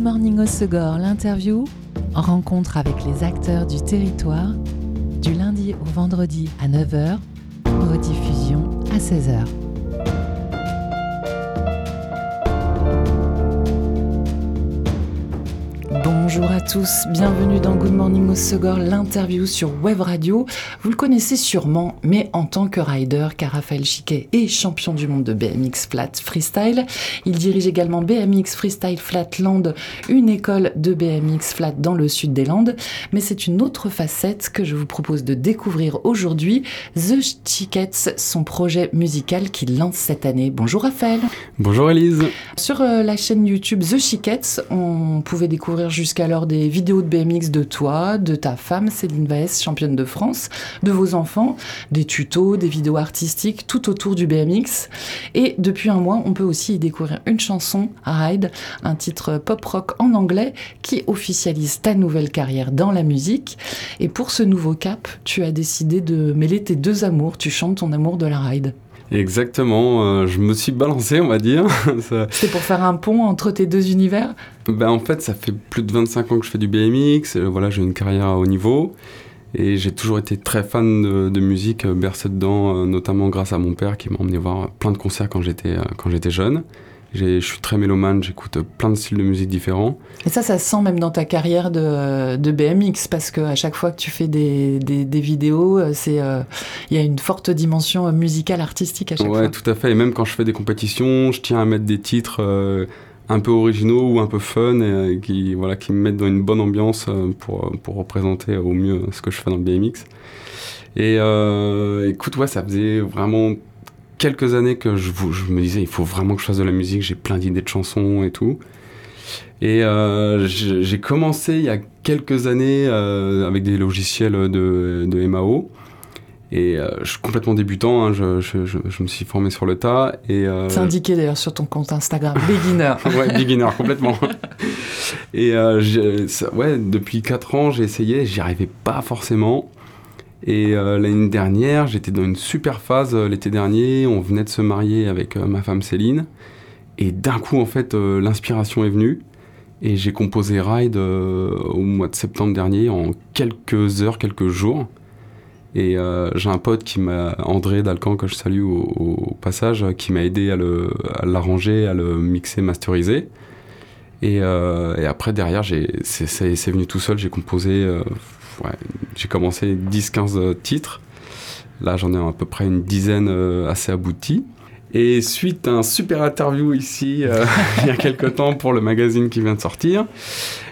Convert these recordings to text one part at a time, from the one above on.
Good Morning au Segor, l'interview, rencontre avec les acteurs du territoire, du lundi au vendredi à 9h, rediffusion à 16h. Bonjour à tous, bienvenue dans Good Morning au Segor, l'interview sur Web Radio. Vous le connaissez sûrement, mais en tant que rider, car Raphaël Chiquet est champion du monde de BMX Flat Freestyle. Il dirige également BMX Freestyle Flatland, une école de BMX Flat dans le sud des Landes. Mais c'est une autre facette que je vous propose de découvrir aujourd'hui, The Chickets, son projet musical qu'il lance cette année. Bonjour Raphaël. Bonjour Elise. Sur euh, la chaîne YouTube The Chickets, on pouvait découvrir jusqu'à alors des vidéos de BMX de toi, de ta femme Céline Vaes, championne de France, de vos enfants, des tutos, des vidéos artistiques, tout autour du BMX. Et depuis un mois, on peut aussi y découvrir une chanson, Ride, un titre pop rock en anglais qui officialise ta nouvelle carrière dans la musique. Et pour ce nouveau cap, tu as décidé de mêler tes deux amours. Tu chantes ton amour de la ride. Exactement, euh, je me suis balancé, on va dire. C'est pour faire un pont entre tes deux univers? Ben, En fait, ça fait plus de 25 ans que je fais du BMX, euh, voilà, j'ai une carrière à haut niveau. Et j'ai toujours été très fan de, musique, euh, bercé dedans, notamment grâce à mon père qui m'a emmené voir plein de concerts quand j'étais jeune. Je suis très mélomane, j'écoute plein de styles de musique différents. Et ça, ça se sent même dans ta carrière de, de BMX, parce qu'à chaque fois que tu fais des, des, vidéos, euh, euh, il y a une forte dimension musicale, artistique à chaque fois. Ouais, tout à fait. Et même quand je fais des compétitions, je tiens à mettre des titres euh, un peu originaux ou un peu fun, et, qui, voilà, qui me mettent dans une bonne ambiance pour, pour représenter au mieux ce que je fais dans le BMX. Et écoute, ouais, ça faisait vraiment quelques années que je, je, me disais, il faut vraiment que je fasse de la musique, j'ai plein d'idées de chansons et tout. Et euh, j'ai commencé il y a quelques années euh, avec des logiciels de, de MAO. Et euh, je suis complètement débutant, hein, je, je, je, me suis formé sur le tas. et C'est indiqué d'ailleurs sur ton compte Instagram, beginner. ouais, beginner, complètement. et ouais, depuis 4 ans, j'ai essayé, j'y arrivais pas forcément. Et euh, l'année dernière, j'étais dans une super phase euh, l'été dernier. On venait de se marier avec euh, ma femme Céline. Et d'un coup, en fait, l'inspiration est venue. Et j'ai composé Ride au mois de septembre dernier en quelques heures, quelques jours. Et j'ai un pote qui m'a, André Dalcan, que je salue au, passage, qui m'a aidé à, l'arranger, à, le mixer, masteriser. Et après, derrière, c'est, venu tout seul. J'ai composé j'ai commencé 10-15 euh, titres. Là, j'en ai à peu près une dizaine euh, assez aboutis. Et suite à un super interview ici, euh, il y a quelques temps pour le magazine qui vient de sortir,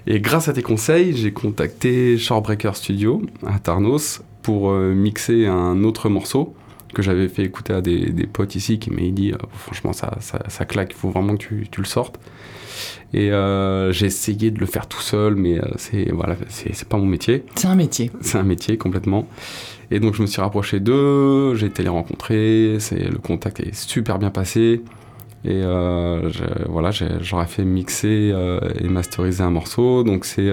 et grâce à tes conseils, j'ai contacté Shorebreaker Studio à Tarnos pour mixer un autre morceau que j'avais fait écouter à des, potes ici qui m'avaient dit franchement ça, ça, claque, il faut vraiment que tu, tu le sortes. Et euh, j'ai essayé de le faire tout seul, mais euh, c'est voilà, c'est pas mon métier. C'est un métier. C'est un métier complètement. Et donc je me suis rapproché d'eux, j'ai été les rencontrer, c'est le contact est super bien passé. Et euh, voilà, j'aurais fait mixer et masteriser un morceau. Donc c'est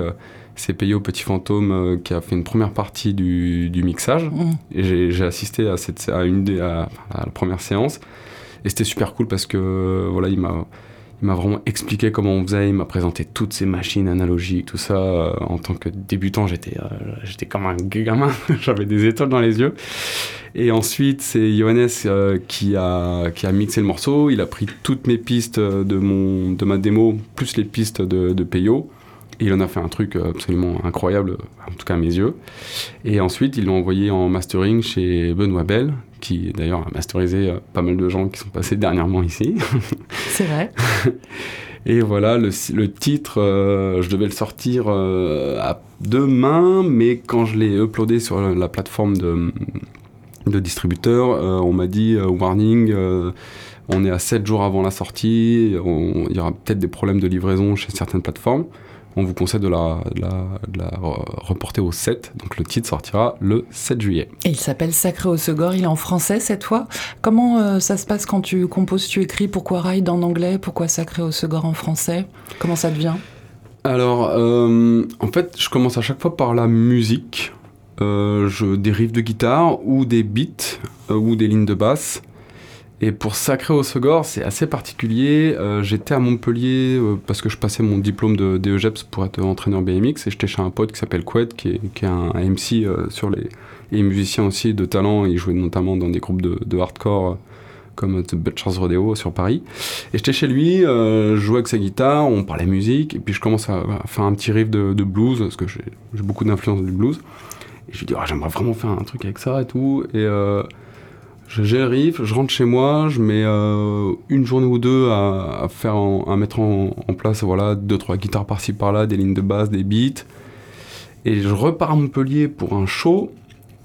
c'est payé au Petit Fantôme qui a fait une première partie du, du mixage. Mmh. Et j'ai assisté à, cette, à, une des, à, la première séance. Et c'était super cool parce que voilà, il m'a il m'a vraiment expliqué comment on faisait, il m'a présenté toutes ces machines analogiques, tout ça. Euh, en tant que débutant, j'étais euh, j'étais comme un gamin, j'avais des étoiles dans les yeux. Et ensuite, c'est Johannes euh, qui, a, qui a mixé le morceau, il a pris toutes mes pistes de, mon, de ma démo, plus les pistes de, de Peyo. Et il en a fait un truc absolument incroyable, en tout cas à mes yeux. Et ensuite, ils l'ont envoyé en mastering chez Benoît Bell, qui d'ailleurs a masterisé euh, pas mal de gens qui sont passés dernièrement ici. C'est vrai. Et voilà, le, le titre, euh, je devais le sortir euh, à demain, mais quand je l'ai uploadé sur la plateforme de, de distributeur, on m'a dit warning, on est à 7 jours avant la sortie, il y aura peut-être des problèmes de livraison chez certaines plateformes on vous conseille de la, reporter au 7. Donc le titre sortira le 7 juillet. Et il s'appelle Sacré au Segor, il est en français cette fois. Comment euh, ça se passe quand tu composes, tu écris? Pourquoi Ride en anglais? Pourquoi Sacré au Segor en français? Comment ça devient? Alors, euh, en fait, je commence à chaque fois par la musique. Euh, je dérive de guitare ou des beats ou des lignes de basse. Et pour Sacré au Segor, c'est assez particulier. Euh, j'étais à Montpellier euh, parce que je passais mon diplôme de DEGEPS pour être entraîneur BMX et j'étais chez un pote qui s'appelle Quet, qui est, un MC euh, sur les, et musicien aussi de talent. Il jouait notamment dans des groupes de, hardcore comme The Butcher's Rodeo sur Paris. Et j'étais chez lui, je jouais avec sa guitare, on parlait musique, et puis je commence à, faire un petit riff de, blues, parce que j'ai beaucoup d'influence du blues. Et je lui dis, ah, j'aimerais vraiment faire un truc avec ça et tout. Et riff, je rentre chez moi, je mets euh, une journée ou deux à, faire à mettre en, place voilà deux trois guitares par-ci par-là, des lignes de basse, des beats. Et je repars à Montpellier pour un show.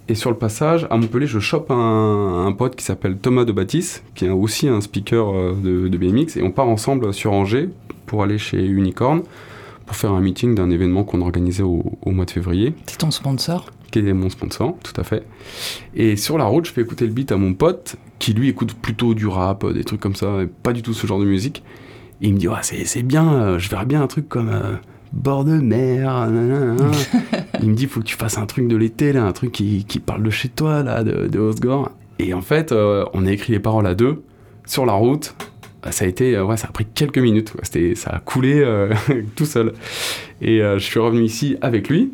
Et sur le passage, à Montpellier, je chope un, pote qui s'appelle Thomas de Baptiste, qui est aussi un speaker euh, de, de, BMX. Et on part ensemble sur Angers pour aller chez Unicorn pour faire un meeting d'un événement qu'on organisait au, au mois de février. C'est ton sponsor? Qui est mon sponsor, tout à fait. Et sur la route, je fais écouter le beat à mon pote, qui lui écoute plutôt du rap, des trucs comme ça, pas du tout ce genre de musique. Et il me dit, ouais, c'est bien, euh, je verrais bien un truc comme euh, bord de mer. Nanana. il me dit, faut que tu fasses un truc de l'été, là, un truc qui, qui, parle de chez toi, là, de, de Osgore. Et en fait, euh, on a écrit les paroles à deux, sur la route. Ça a été, ouais, ça a pris quelques minutes. C'était, ça a coulé tout seul. Et je suis revenu ici avec lui.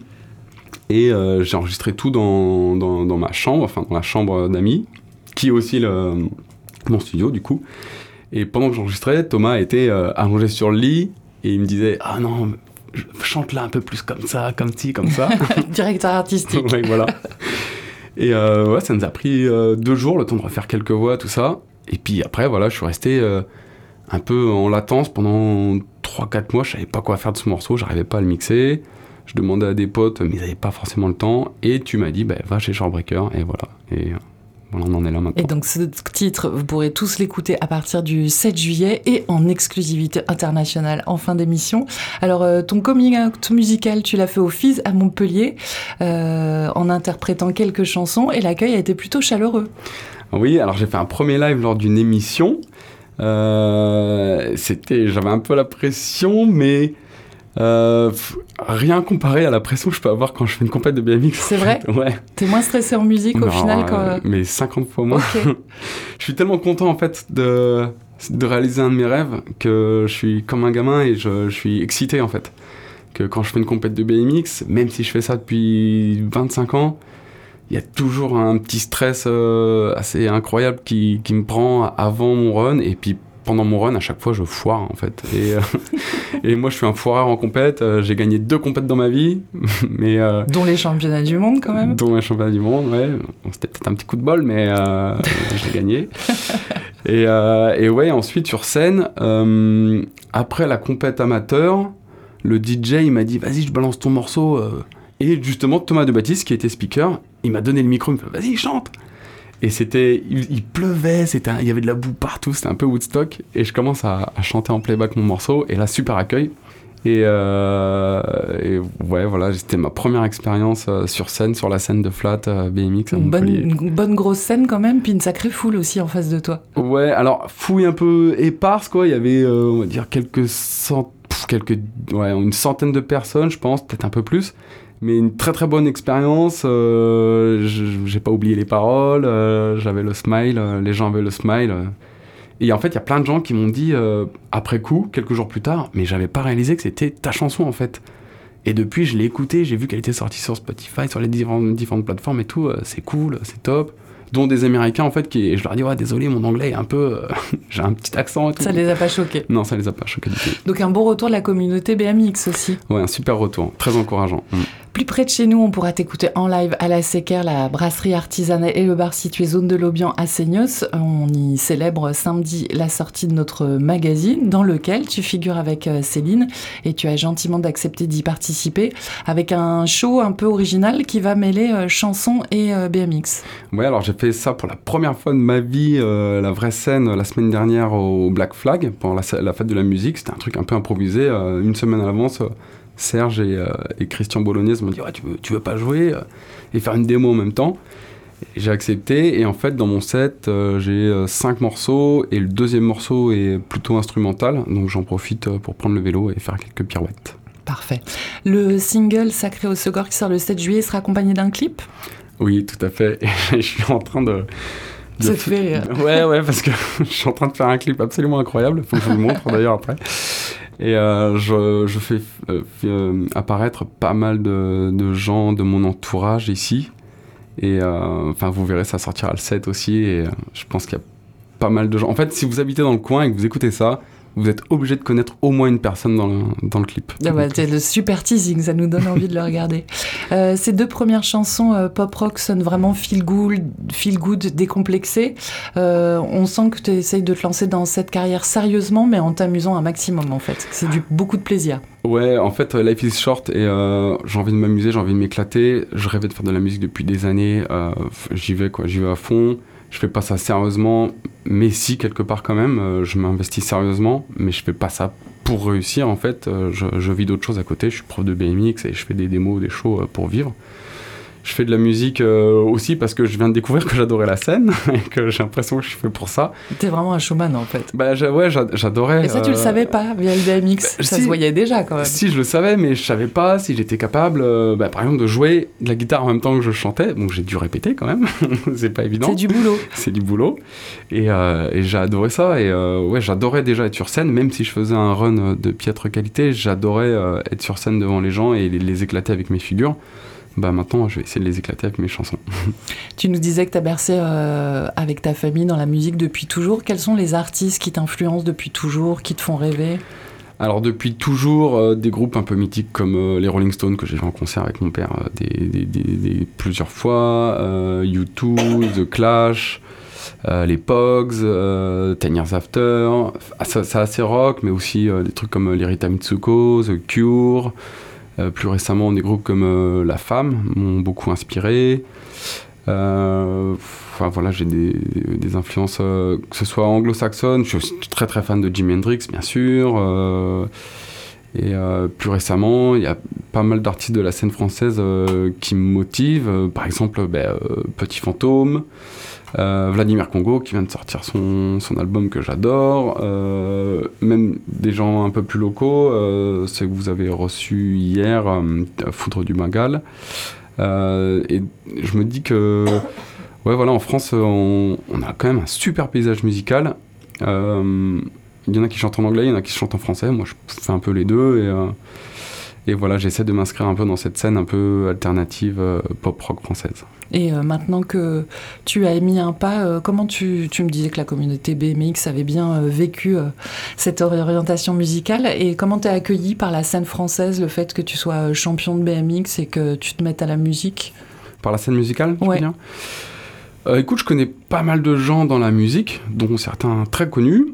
Et euh, j'ai enregistré tout dans, dans, dans, ma chambre, enfin dans la chambre d'amis, qui est aussi le, mon studio du coup. Et pendant que j'enregistrais, Thomas était euh, allongé sur le lit et il me disait Ah non, chante là un peu plus comme ça, comme ci, comme ça. Directeur artistique. ouais, voilà. Et euh, ouais, ça nous a pris euh, deux jours, le temps de refaire quelques voix, tout ça. Et puis après, voilà, je suis resté euh, un peu en latence pendant 3-4 mois. Je savais pas quoi faire de ce morceau, j'arrivais pas à le mixer je demandais à des potes, mais ils n'avaient pas forcément le temps. Et tu m'as dit, bah, va chez Shortbreaker. Et voilà. Et voilà, on en est là maintenant. Et donc, ce titre, vous pourrez tous l'écouter à partir du 7 juillet et en exclusivité internationale en fin d'émission. Alors, euh, ton coming out musical, tu l'as fait au FIS à Montpellier euh, en interprétant quelques chansons et l'accueil a été plutôt chaleureux. Oui, alors j'ai fait un premier live lors d'une émission. Euh, c'était, j'avais un peu la pression, mais euh, rien comparé à la pression que je peux avoir quand je fais une compète de BMX. C'est vrai Ouais. T'es moins stressé en musique non, au final quand... euh, Mais 50 fois moins. Okay. je suis tellement content en fait de, de réaliser un de mes rêves que je suis comme un gamin et je, je suis excité en fait. Que quand je fais une compète de BMX, même si je fais ça depuis 25 ans, il y a toujours un petit stress euh, assez incroyable qui, qui me prend avant mon run et puis pendant mon run, à chaque fois, je foire en fait. Et, euh, et moi, je suis un foireur en compète. Euh, j'ai gagné deux compètes dans ma vie, mais euh, dont les championnats du monde quand même. Dont les championnats du monde, ouais. Bon, C'était peut-être un petit coup de bol, mais j'ai gagné. Et, et, ouais, ensuite sur scène, après la compète amateur, le DJ il m'a dit vas-y, je balance ton morceau. Et justement, Thomas de Baptiste, qui était speaker, il m'a donné le micro, il me fait vas-y, chante. Et c'était, il, il, pleuvait, c'était, il y avait de la boue partout, c'était un peu Woodstock. Et je commence à, à, chanter en playback mon morceau, et là, super accueil. Et, euh, et ouais, voilà, c'était ma première expérience euh, sur scène, sur la scène de Flat euh, BMX. Une bonne, une bonne grosse scène quand même, puis une sacrée foule aussi en face de toi. Ouais, alors fouille un peu éparse, quoi. Il y avait, euh, on va dire, quelques cent... quelques, ouais, une centaine de personnes, je pense, peut-être un peu plus mais une très très bonne expérience. Euh, j'ai pas oublié les paroles, euh, j'avais le smile, euh, les gens avaient le smile. Et en fait, il y a plein de gens qui m'ont dit après coup, quelques jours plus tard, mais j'avais pas réalisé que c'était ta chanson en fait. Et depuis, je l'ai écoutée, j'ai vu qu'elle était sortie sur Spotify, sur les différentes, différentes plateformes et tout. c'est cool, c'est top dont des Américains en fait qui je leur dis ouais désolé mon anglais est un peu euh, j'ai un petit accent et tout. Ça les a pas choqués. Non, ça les a pas choqués du tout. Donc un bon retour de la communauté BMX aussi. Ouais, un super retour, très encourageant. Mm. Plus près de chez nous, on pourra t'écouter en live à la Sequer, la brasserie artisanale et le bar situé zone de l'Aubian à Seignos. On y célèbre samedi la sortie de notre magazine dans lequel tu figures avec Céline et tu as gentiment d'accepter d'y participer avec un show un peu original qui va mêler chansons et BMX. Ouais, alors j'ai fait ça pour la première fois de ma vie, euh, la vraie scène la semaine dernière au Black Flag pendant la, fête de la musique. C'était un truc un peu improvisé, euh, une semaine à l'avance. Euh, Serge et, Christian Bolognaise m'ont dit tu, veux, pas jouer et faire une démo en même temps J'ai accepté et en fait dans mon set j'ai cinq morceaux et le deuxième morceau est plutôt instrumental donc j'en profite pour prendre le vélo et faire quelques pirouettes. Parfait. Le single Sacré au Segor qui sort le 7 juillet sera accompagné d'un clip? Oui, tout à fait. je suis en train de Ça te fait Ouais, ouais, parce que je suis en train de faire un clip absolument incroyable. Faut que je vous le montre d'ailleurs après. Et euh, je, je, fais euh, euh, apparaître pas mal de, de, gens de mon entourage ici. Et enfin, vous verrez, ça sortira le 7 aussi. Et je pense qu'il y a pas mal de gens. En fait, si vous habitez dans le coin et que vous écoutez ça, vous êtes obligé de connaître au moins une personne dans le, dans le clip. Ah bah, c'est le super teasing, ça nous donne envie de le regarder. Euh, ces deux premières chansons euh, pop rock sonnent vraiment feel good, feel good décomplexé. Euh, on sent que tu essayes de te lancer dans cette carrière sérieusement, mais en t'amusant un maximum en fait. C'est du beaucoup de plaisir. Ouais, en fait, life is short et j'ai envie de m'amuser, j'ai envie de m'éclater. Je rêvais de faire de la musique depuis des années. J'y vais quoi, j'y vais à fond je fais pas ça sérieusement, mais si quelque part quand même, euh, je m'investis sérieusement, mais je fais pas ça pour réussir en fait. Euh, je, je vis d'autres choses à côté. Je suis prof de BMX et je fais des démos, des shows euh, pour vivre je fais de la musique euh, aussi parce que je viens de découvrir que j'adorais la scène et que j'ai l'impression que je suis fait pour ça. T'es vraiment un showman en fait. Bah ouais, j'adorais. Et ça, tu le euh, savais pas via le BMX bah, Ça se voyait déjà quand même. Si, je le savais, mais je savais pas si j'étais capable, euh, bah, par exemple, de jouer de la guitare en même temps que je chantais. Donc j'ai dû répéter quand même. c'est pas évident. C'est du boulot. c'est du boulot. Et, et j'ai adoré ça. Et ouais, j'adorais déjà être sur scène, même si je faisais un run de piètre qualité, j'adorais être sur scène devant les gens et les éclater avec mes figures bah maintenant je vais essayer de les éclater avec mes chansons. tu nous disais que tu as bercé euh, avec ta famille dans la musique depuis toujours. Quels sont les artistes qui t'influencent depuis toujours, qui te font rêver? Alors depuis toujours, euh, des groupes un peu mythiques comme euh, les Rolling Stones que j'ai vu en concert avec mon père des, des, plusieurs fois, U2, The Clash, les Pogs, Ten Years After, ah, c'est assez rock, mais aussi des trucs comme Lirita Mitsuko, The Cure, plus récemment, des groupes comme euh, La Femme m'ont beaucoup inspiré. Euh, enfin voilà, j'ai des, influences, que ce soit anglo-saxonnes. Je suis très très fan de Jimi Hendrix, bien sûr. et plus récemment, il y a pas mal d'artistes de la scène française qui me motivent. par exemple, ben, Petit Fantôme. Euh, Vladimir Congo qui vient de sortir son, son album que j'adore, euh, même des gens un peu plus locaux, euh, que vous avez reçus hier, Foudre du Magal. et je me dis que, ouais, voilà, en France, on, on, a quand même un super paysage musical. Il y en a qui chantent en anglais, il y en a qui chantent en français. Moi, je fais un peu les deux et et voilà, j'essaie de m'inscrire un peu dans cette scène un peu alternative euh, pop-rock française. Et euh, maintenant que tu as mis un pas, euh, comment tu, tu, me disais que la communauté BMX avait bien vécu cette orientation musicale et comment tu es accueilli par la scène française, le fait que tu sois champion de BMX et que tu te mettes à la musique? Par la scène musicale, tu ouais. Écoute, je connais pas mal de gens dans la musique, dont certains très connus,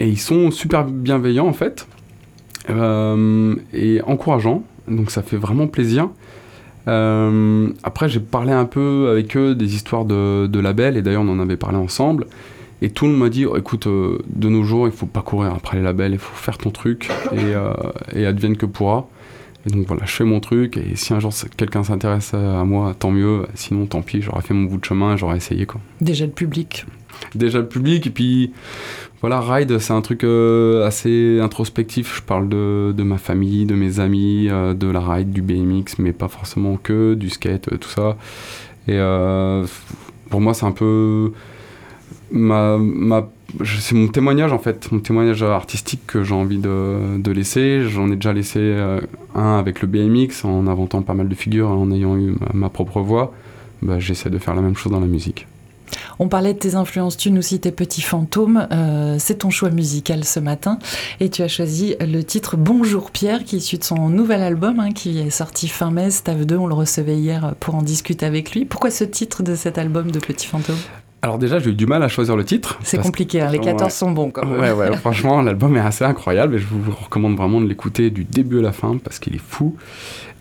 et ils sont super bienveillants en fait. Euh, et encourageant. Donc ça fait vraiment plaisir. Euh, après, j'ai parlé un peu avec eux des histoires de, de labels, et d'ailleurs, on en avait parlé ensemble. Et tout le monde m'a dit oh, écoute, euh, de nos jours, il faut pas courir après les labels, il faut faire ton truc, et, advienne que pourra. Et donc voilà, je fais mon truc, et si un jour quelqu'un s'intéresse à moi, tant mieux. Sinon, tant pis, j'aurais fait mon bout de chemin, j'aurais essayé. Quoi. Déjà le public. Déjà le public, et puis voilà, Ride, c'est un truc euh, assez introspectif. Je parle de, de, ma famille, de mes amis, euh, de la ride, du BMX, mais pas forcément que, du skate, euh, tout ça. Et pour moi, c'est un peu. Ma, ma, c'est mon témoignage en fait, mon témoignage artistique que j'ai envie de, de laisser. J'en ai déjà laissé un avec le BMX en inventant pas mal de figures, en ayant eu ma, propre voix. Bah, j'essaie de faire la même chose dans la musique. On parlait de tes influences, tu nous citais Petit Fantôme, euh, c'est ton choix musical ce matin et tu as choisi le titre Bonjour Pierre qui est issu de son nouvel album hein, qui est sorti fin mai, Stav 2, on le recevait hier pour en discuter avec lui. Pourquoi ce titre de cet album de Petit Fantôme? Alors déjà, j'ai eu du mal à choisir le titre. C'est compliqué, hein, les 14 sont bons quand même. Ouais, ouais, franchement, l'album est assez incroyable et je vous recommande vraiment de l'écouter du début à la fin parce qu'il est fou.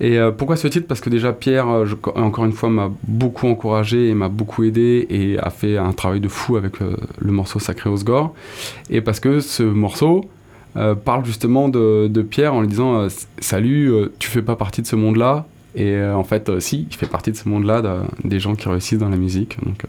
Et euh, pourquoi ce titre? Parce que déjà, Pierre, euh, encore une fois, m'a beaucoup encouragé et m'a beaucoup aidé et a fait un travail de fou avec euh, le morceau Sacré Osgore. Et parce que ce morceau parle justement de, de, Pierre en lui disant Salut, tu fais pas partie de ce monde-là? Et en fait, si, il fait partie de ce monde-là, des gens qui réussissent dans la musique. Donc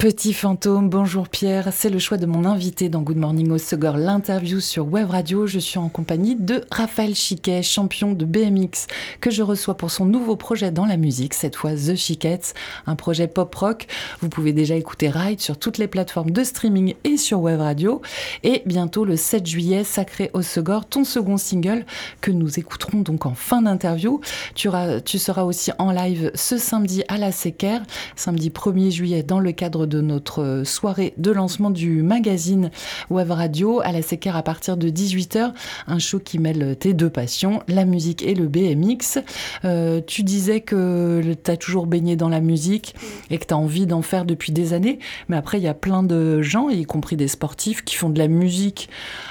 Petit fantôme, bonjour Pierre, c'est le choix de mon invité dans Good Morning Osegor, l'interview sur Web Radio. Je suis en compagnie de Raphaël Chiquet, champion de BMX, que je reçois pour son nouveau projet dans la musique, cette fois The Chiquettes, un projet pop-rock. Vous pouvez déjà écouter Ride sur toutes les plateformes de streaming et sur Web Radio. Et bientôt le 7 juillet, Sacré Osegor, ton second single que nous écouterons donc en fin d'interview. Tu, seras aussi en live ce samedi à la Sequer, samedi 1er juillet dans le cadre de notre soirée de lancement du magazine Web Radio à la Sequer à partir de 18h. Un show qui mêle tes deux passions, la musique et le BMX. Euh, tu disais que tu as toujours baigné dans la musique et que tu as envie d'en faire depuis des années. Mais après, il y a plein de gens, y compris des sportifs, qui font de la musique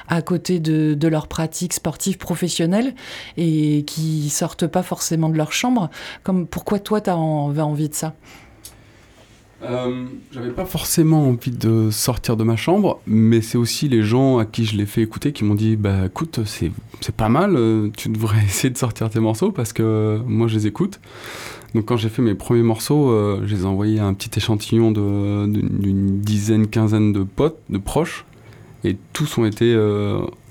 à côté de, de leur pratique sportive professionnelle et qui sortent pas forcément de leur chambre. Comme, pourquoi toi, tu as envie de ça? Euh, j'avais pas forcément envie de sortir de ma chambre, mais c'est aussi les gens à qui je l'ai fait écouter qui m'ont dit Bah écoute, c'est, pas mal, euh, tu devrais essayer de sortir tes morceaux parce que moi je les écoute. Donc quand j'ai fait mes premiers morceaux, euh, je les ai envoyés à un petit échantillon d'une dizaine, quinzaine de potes, de proches, et tous ont été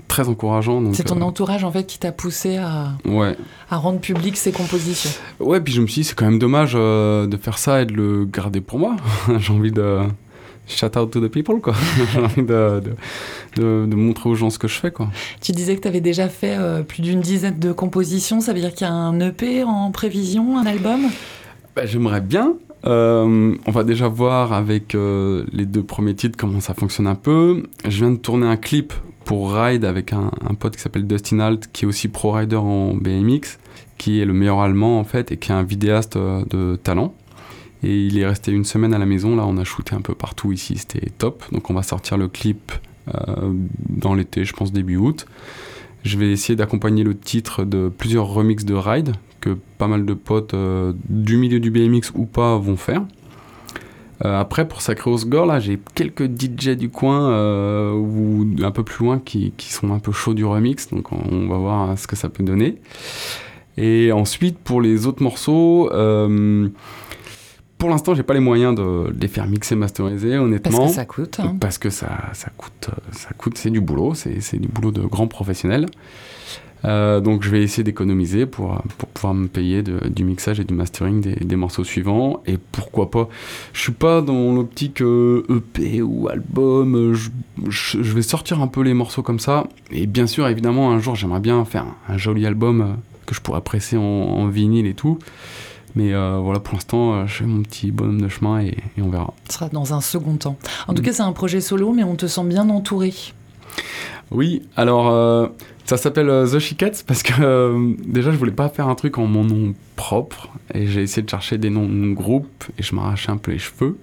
très encourageant. C'est ton euh, entourage en fait qui t'a poussé à, ouais. à rendre public ces compositions. Ouais, puis je me suis dit c'est quand même dommage euh, de faire ça et de le garder pour moi. J'ai envie de shout out to the people quoi. J'ai envie de, de, de, montrer aux gens ce que je fais quoi. Tu disais que tu avais déjà fait euh, plus d'une dizaine de compositions, ça veut dire qu'il y a un EP en prévision, un album? Bah, J'aimerais bien. on va déjà voir avec les deux premiers titres comment ça fonctionne un peu. Je viens de tourner un clip pour ride avec un, pote qui s'appelle Dustin Alt, qui est aussi pro rider en BMX, qui est le meilleur allemand en fait et qui est un vidéaste euh, de talent. Et il est resté une semaine à la maison. Là, on a shooté un peu partout ici, c'était top. Donc, on va sortir le clip euh, dans l'été, je pense début août. Je vais essayer d'accompagner le titre de plusieurs remixes de ride que pas mal de potes euh, du milieu du BMX ou pas vont faire. Euh, après, pour Sacré Osgore, là, j'ai quelques DJ du coin euh, ou un peu plus loin qui, qui, sont un peu chauds du remix, donc on, va voir ce que ça peut donner. Et ensuite, pour les autres morceaux, euh, pour l'instant, j'ai pas les moyens de les faire mixer, masteriser, honnêtement. Parce que ça coûte. Hein. Parce que ça, ça coûte, ça coûte, c'est du boulot, c'est du boulot de grands professionnels. Euh, donc je vais essayer d'économiser pour, pour pouvoir me payer du mixage et du mastering des, morceaux suivants. Et pourquoi pas Je suis pas dans l'optique euh, EP ou album. Je, je, vais sortir un peu les morceaux comme ça. Et bien sûr, évidemment, un jour j'aimerais bien faire un, joli album euh, que je pourrais presser en, vinyle et tout. Mais voilà, pour l'instant, je fais mon petit bonhomme de chemin et, on verra. Ce sera dans un second temps. En tout cas, c'est un projet solo, mais on te sent bien entouré. Oui, alors euh, ça s'appelle euh, The Chiquettes parce que euh, déjà je voulais pas faire un truc en mon nom propre et j'ai essayé de chercher des noms de groupes et je m'arrachais un peu les cheveux.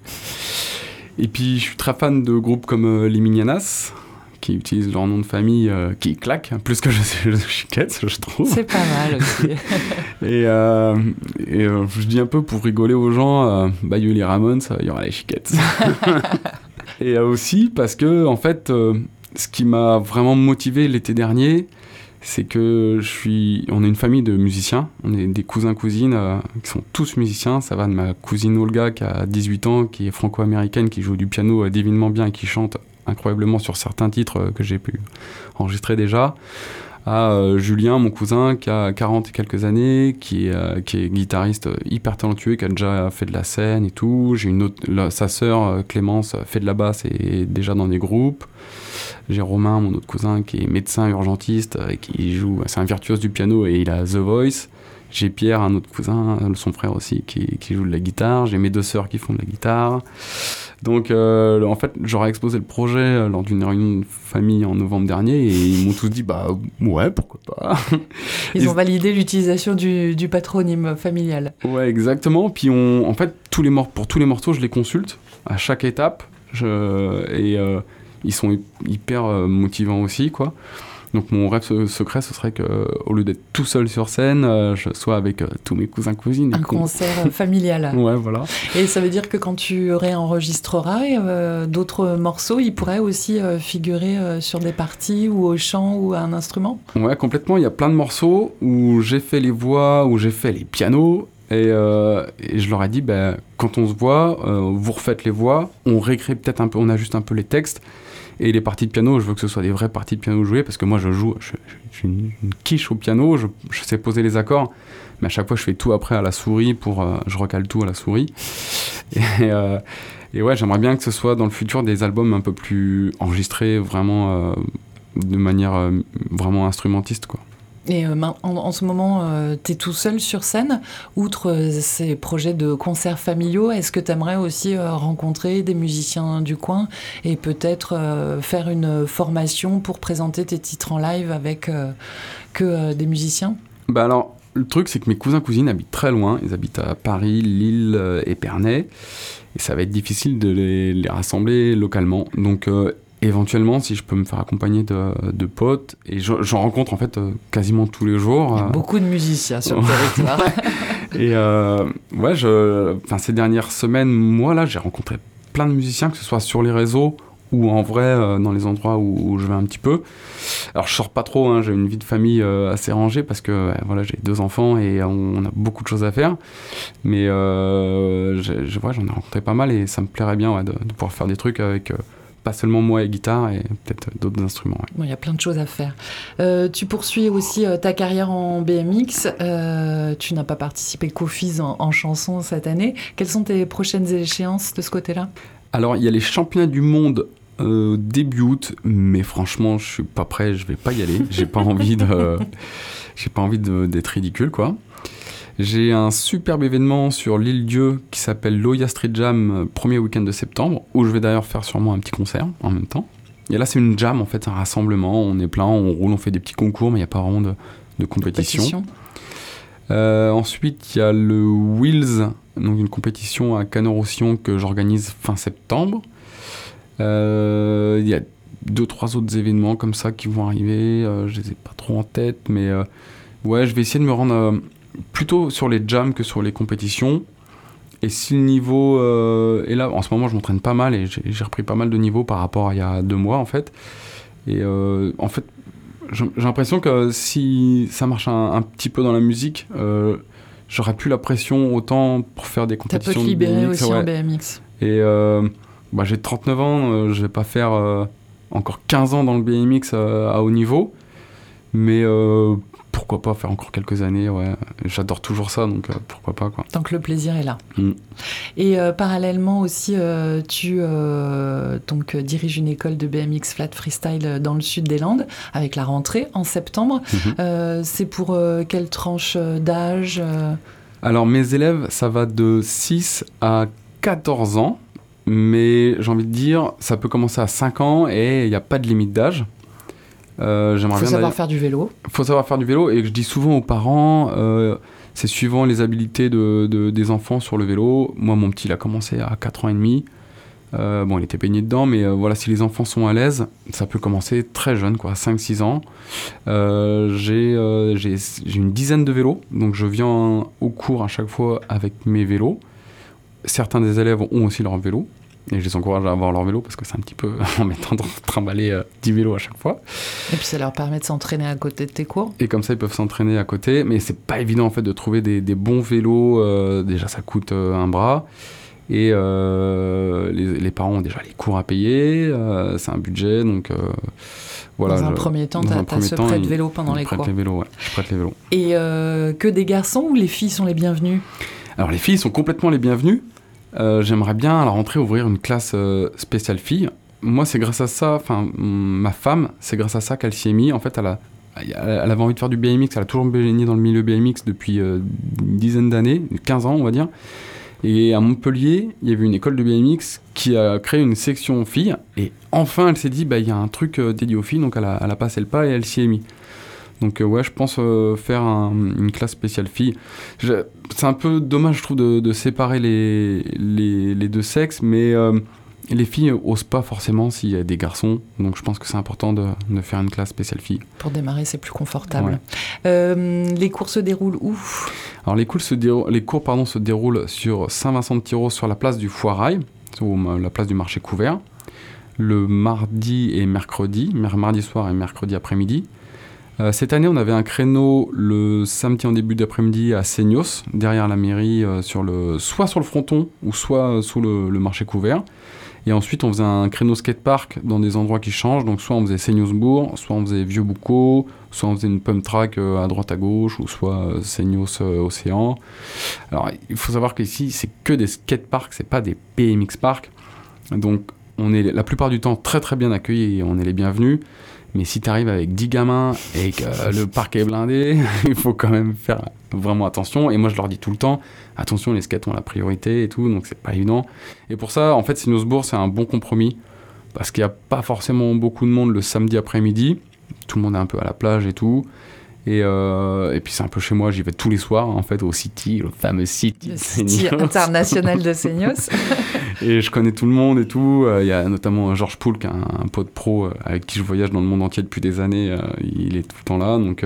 Et puis je suis très fan de groupes comme les Minianas qui utilisent leur nom de famille qui claque plus que je sais The Chiquettes, je trouve. C'est pas mal aussi. et, et je dis un peu pour rigoler aux gens, bah il y a les Ramones, il y aura les Chiquettes. et aussi parce que en fait ce qui m'a vraiment motivé l'été dernier, c'est que je suis, on est une famille de musiciens, on est des cousins cousines euh, qui sont tous musiciens. Ça va de ma cousine Olga qui a 18 ans, qui est franco-américaine, qui joue du piano euh, divinement bien et qui chante incroyablement sur certains titres euh, que j'ai pu enregistrer déjà. À euh, Julien, mon cousin, qui a 40 et quelques années, qui est, euh, qui est guitariste hyper talentueux, qui a déjà fait de la scène et tout. J'ai une autre, sa sœur Clémence fait de la basse et est déjà dans des groupes. J'ai Romain, mon autre cousin, qui est médecin urgentiste et qui joue, c'est un virtuose du piano et il a The Voice. J'ai Pierre, un autre cousin, son frère aussi, qui, qui joue de la guitare. J'ai mes deux sœurs qui font de la guitare. Donc, euh, en fait, j'aurais exposé le projet lors d'une réunion de famille en novembre dernier et ils m'ont tous dit, bah ouais, pourquoi pas. Ils ont validé l'utilisation du, du, patronyme familial. Ouais, exactement. Puis, on, en fait, tous les pour tous les morceaux, je les consulte à chaque étape. Je, et euh, ils sont hyper euh, motivants aussi, quoi. Donc mon rêve secret, ce serait qu'au lieu d'être tout seul sur scène, euh, je sois avec euh, tous mes cousins cousines. Un concert familial. ouais, voilà. Et ça veut dire que quand tu réenregistreras euh, d'autres morceaux, ils pourraient aussi euh, figurer euh, sur des parties ou au chant ou à un instrument? Ouais, complètement. Il y a plein de morceaux où j'ai fait les voix, où j'ai fait les pianos. Et, euh, et, je leur ai dit, ben, quand on se voit, vous refaites les voix, on réécrit peut-être un peu, on ajuste un peu les textes. Et les parties de piano, je veux que ce soit des vraies parties de piano jouées parce que moi je joue, je, suis une, une, quiche au piano, je, sais poser les accords, mais à chaque fois je fais tout après à la souris pour, euh, je recale tout à la souris. Et, euh, et ouais, j'aimerais bien que ce soit dans le futur des albums un peu plus enregistrés, vraiment euh, de manière vraiment instrumentiste quoi. Et euh, en, ce moment, euh, tu es tout seul sur scène. Outre euh, ces projets de concerts familiaux, est-ce que tu aimerais aussi rencontrer des musiciens du coin et peut-être faire une formation pour présenter tes titres en live avec que des musiciens? Bah alors, le truc, c'est que mes cousins cousines habitent très loin. Ils habitent à Paris, Lille, Épernay. Et ça va être difficile de les, les rassembler localement. Donc, éventuellement si je peux me faire accompagner de, de potes. Et j'en rencontre en fait euh, quasiment tous les jours Il y a beaucoup de musiciens sur le territoire. Et euh, ouais je enfin ces dernières semaines moi là j'ai rencontré plein de musiciens que ce soit sur les réseaux ou en vrai euh, dans les endroits où, où, je vais un petit peu. Alors je sors pas trop hein, j'ai une vie de famille euh, assez rangée parce que voilà j'ai deux enfants et on, on, a beaucoup de choses à faire. Mais euh, je, je, ouais, j'en ai rencontré pas mal et ça me plairait bien ouais, de, de pouvoir faire des trucs avec pas seulement moi et guitare et peut-être d'autres instruments. Il ouais. bon, y a plein de choses à faire. Euh, tu poursuis aussi euh, ta carrière en BMX. Euh, tu n'as pas participé qu'au FIS en, en, chanson cette année. Quelles sont tes prochaines échéances de ce côté-là? Alors, il y a les championnats du monde euh, début août, mais franchement, je suis pas prêt, je vais pas y aller. J'ai pas envie de, j'ai pas envie d'être ridicule, quoi. J'ai un superbe événement sur l'île Dieu qui s'appelle l'Oya Street Jam, euh, premier week-end de septembre, où je vais d'ailleurs faire sûrement un petit concert en même temps. Et là, c'est une jam, en fait, un rassemblement. On est plein, on roule, on fait des petits concours, mais il n'y a pas vraiment de, de compétition. compétition. Euh, ensuite, il y a le Wheels, donc une compétition à Canet-Roussillon que j'organise fin septembre. Euh, il y a deux, trois autres événements comme ça qui vont arriver. Euh, je les ai pas trop en tête, mais ouais, je vais essayer de me rendre plutôt sur les jams que sur les compétitions. Et si le niveau euh, est là, en ce moment je m'entraîne pas mal et j'ai repris pas mal de niveau par rapport à il y a deux mois en fait. Et euh, en fait, j'ai l'impression que si ça marche un, un, petit peu dans la musique, euh, j'aurais plus la pression autant pour faire des T'as compétitions. de libérer BMX, aussi ouais. en BMX. Et euh, bah, j'ai 39 ans, euh, je vais pas faire euh, encore 15 ans dans le BMX euh, à haut niveau. Mais euh, pourquoi pas faire encore quelques années, ouais. J'adore toujours ça, donc euh, pourquoi pas, quoi. Tant que le plaisir est là. Mm. Et euh, parallèlement aussi, euh, tu donc, diriges une école de BMX flat freestyle dans le sud des Landes avec la rentrée en septembre. Mhm. Euh, c'est pour quelle tranche d'âge Alors mes élèves, ça va de 6 à 14 ans, mais j'ai envie de dire, ça peut commencer à 5 ans et il n'y a pas de limite d'âge. Euh, J'aimerais faut bien savoir faire du vélo. faut savoir faire du vélo et je dis souvent aux parents, euh, c'est suivant les habiletés de, de- des enfants sur le vélo. Moi, mon petit, il a commencé à 4 ans et demi. Euh, bon, il était baigné dedans, mais euh, voilà, si les enfants sont à l'aise, ça peut commencer très jeune, quoi, 5-6 ans. J'ai j'ai- j'ai une dizaine de vélos, donc je viens au cours à chaque fois avec mes vélos. Certains des élèves ont aussi leur vélo, et je les encourage à avoir leur vélo parce que c'est un petit peu embêtant de trimballer euh, 10 vélos à chaque fois. Et puis ça leur permet de s'entraîner à côté de tes cours. Et comme ça, ils peuvent s'entraîner à côté. Mais c'est pas évident en fait de trouver des, des bons vélos. euh, déjà, ça coûte euh, un bras. Et euh, les, les parents ont déjà les cours à payer. c'est un budget. Donc voilà. dans un je- premier temps, tu as, premier ce temps, prêt de vélo pendant les cours. les vélos, ouais. Je prête les vélos. Et euh, que des garçons ou les filles sont les bienvenues? Alors les filles sont complètement les bienvenues. Euh, J'aimerais bien à la rentrée ouvrir une classe euh, spéciale filles. Moi, c'est grâce à ça, enfin, ma femme, c'est grâce à ça qu'elle s'y est mise. En fait, elle, avait envie de faire du BMX, elle a toujours baigné dans le milieu BMX depuis euh, une dizaine d'années, 15 ans, on va dire. Et à Montpellier, il y avait une école de BMX qui a créé une section filles. Et enfin, elle s'est dit, bah, il y a un truc dédié aux filles, donc elle a, elle a passé le pas et elle s'y est mise. Donc euh, ouais, je pense euh, faire un- une classe spéciale filles. C'est un peu dommage, je trouve, de, de séparer les, les, les deux sexes, mais euh, les filles osent pas forcément s'il y a des garçons. Donc je pense que c'est important de, de faire une classe spéciale filles. Pour démarrer, c'est plus confortable. Ouais. Euh, les cours se déroulent où? Alors les cours se, dérou- les cours, pardon, se déroulent sur Saint-Vincent-de-Tyros, sur la place du Foirail, ou la place du marché couvert, le mardi et mercredi, mer- mardi soir et mercredi après-midi. Euh, cette année, on avait un créneau le samedi en début d'après-midi à Seignos, derrière la mairie, euh, soit sur le fronton ou soit euh, sous le, marché couvert. Et ensuite, on faisait un créneau skatepark dans des endroits qui changent. Donc, soit on faisait Seignosbourg, soit on faisait Vieux-Boucau, soit on faisait une pump track à droite à gauche, ou soit Seignos Océan. Alors, il faut savoir qu'ici, c'est que des skateparks, c'est pas des BMX parks. Donc, on est la plupart du temps très très bien accueillis et on est les bienvenus. Mais si tu arrives avec 10 gamins et que le parc est blindé, il faut quand même faire vraiment attention. Et moi, je leur dis tout le temps, attention, les skates ont la priorité et tout, donc c'est pas évident. Et pour ça, en fait, Sinosbourg, c'est un bon compromis. Parce qu'il n'y a pas forcément beaucoup de monde le samedi après-midi. Tout le monde est un peu à la plage et tout. Et, euh, et puis c'est un peu chez moi, j'y vais tous les soirs, en fait, au City, le fameux City. Le City international de Seignos. Et je connais tout le monde et tout. Euh, Il y a notamment Georges Poul, qui est un, un pote pro euh, avec qui je voyage dans le monde entier depuis des années. euh, il est tout le temps là. Donc,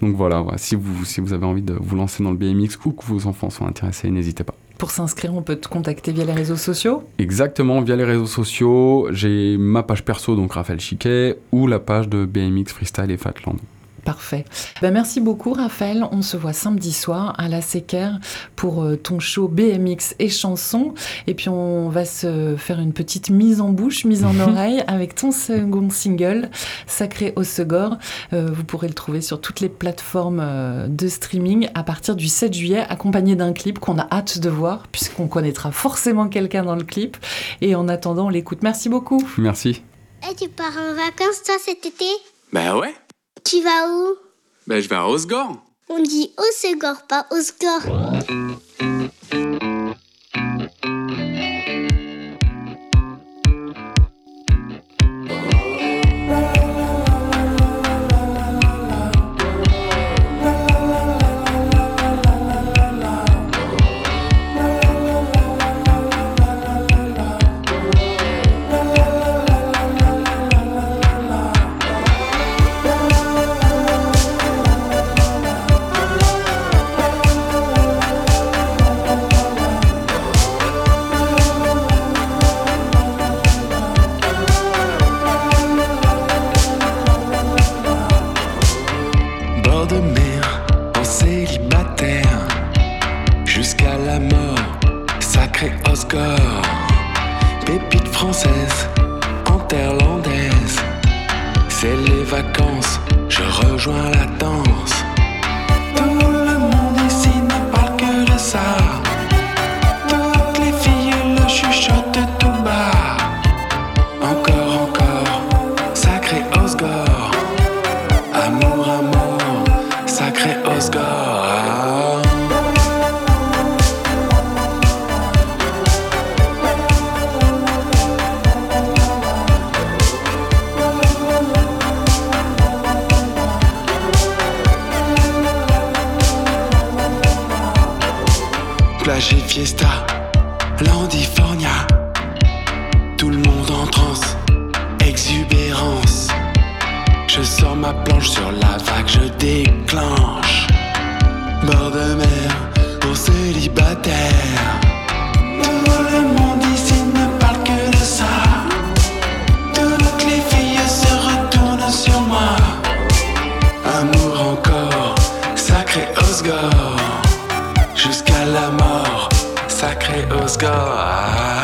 donc voilà, ouais. si, vous, si vous avez envie de vous lancer dans le BMX ou que vos enfants sont intéressés, n'hésitez pas. Pour s'inscrire, on peut te contacter via les réseaux sociaux? Exactement, via les réseaux sociaux, j'ai ma page perso, donc Raphaël Chiquet, ou la page de BMX Freestyle et Fatland. Parfait. Ben, merci beaucoup, Raphaël. On se voit samedi soir à la Séquère pour euh, ton show BMX et chansons. Et puis, on va se faire une petite mise en bouche, mise en oreille avec ton second single, Sacré au Segor. Euh, vous pourrez le trouver sur toutes les plateformes euh, de streaming à partir du 7 juillet, accompagné d'un clip qu'on a hâte de voir, puisqu'on connaîtra forcément quelqu'un dans le clip. Et en attendant, on l'écoute. Merci beaucoup. Merci. Et tu pars en vacances, toi, cet été? Bah ouais, Tu vas où? Bah je vais à Osgore. On dit Segor, pas au rejoins la danse. Jusqu'à la mort, sacré Osgore.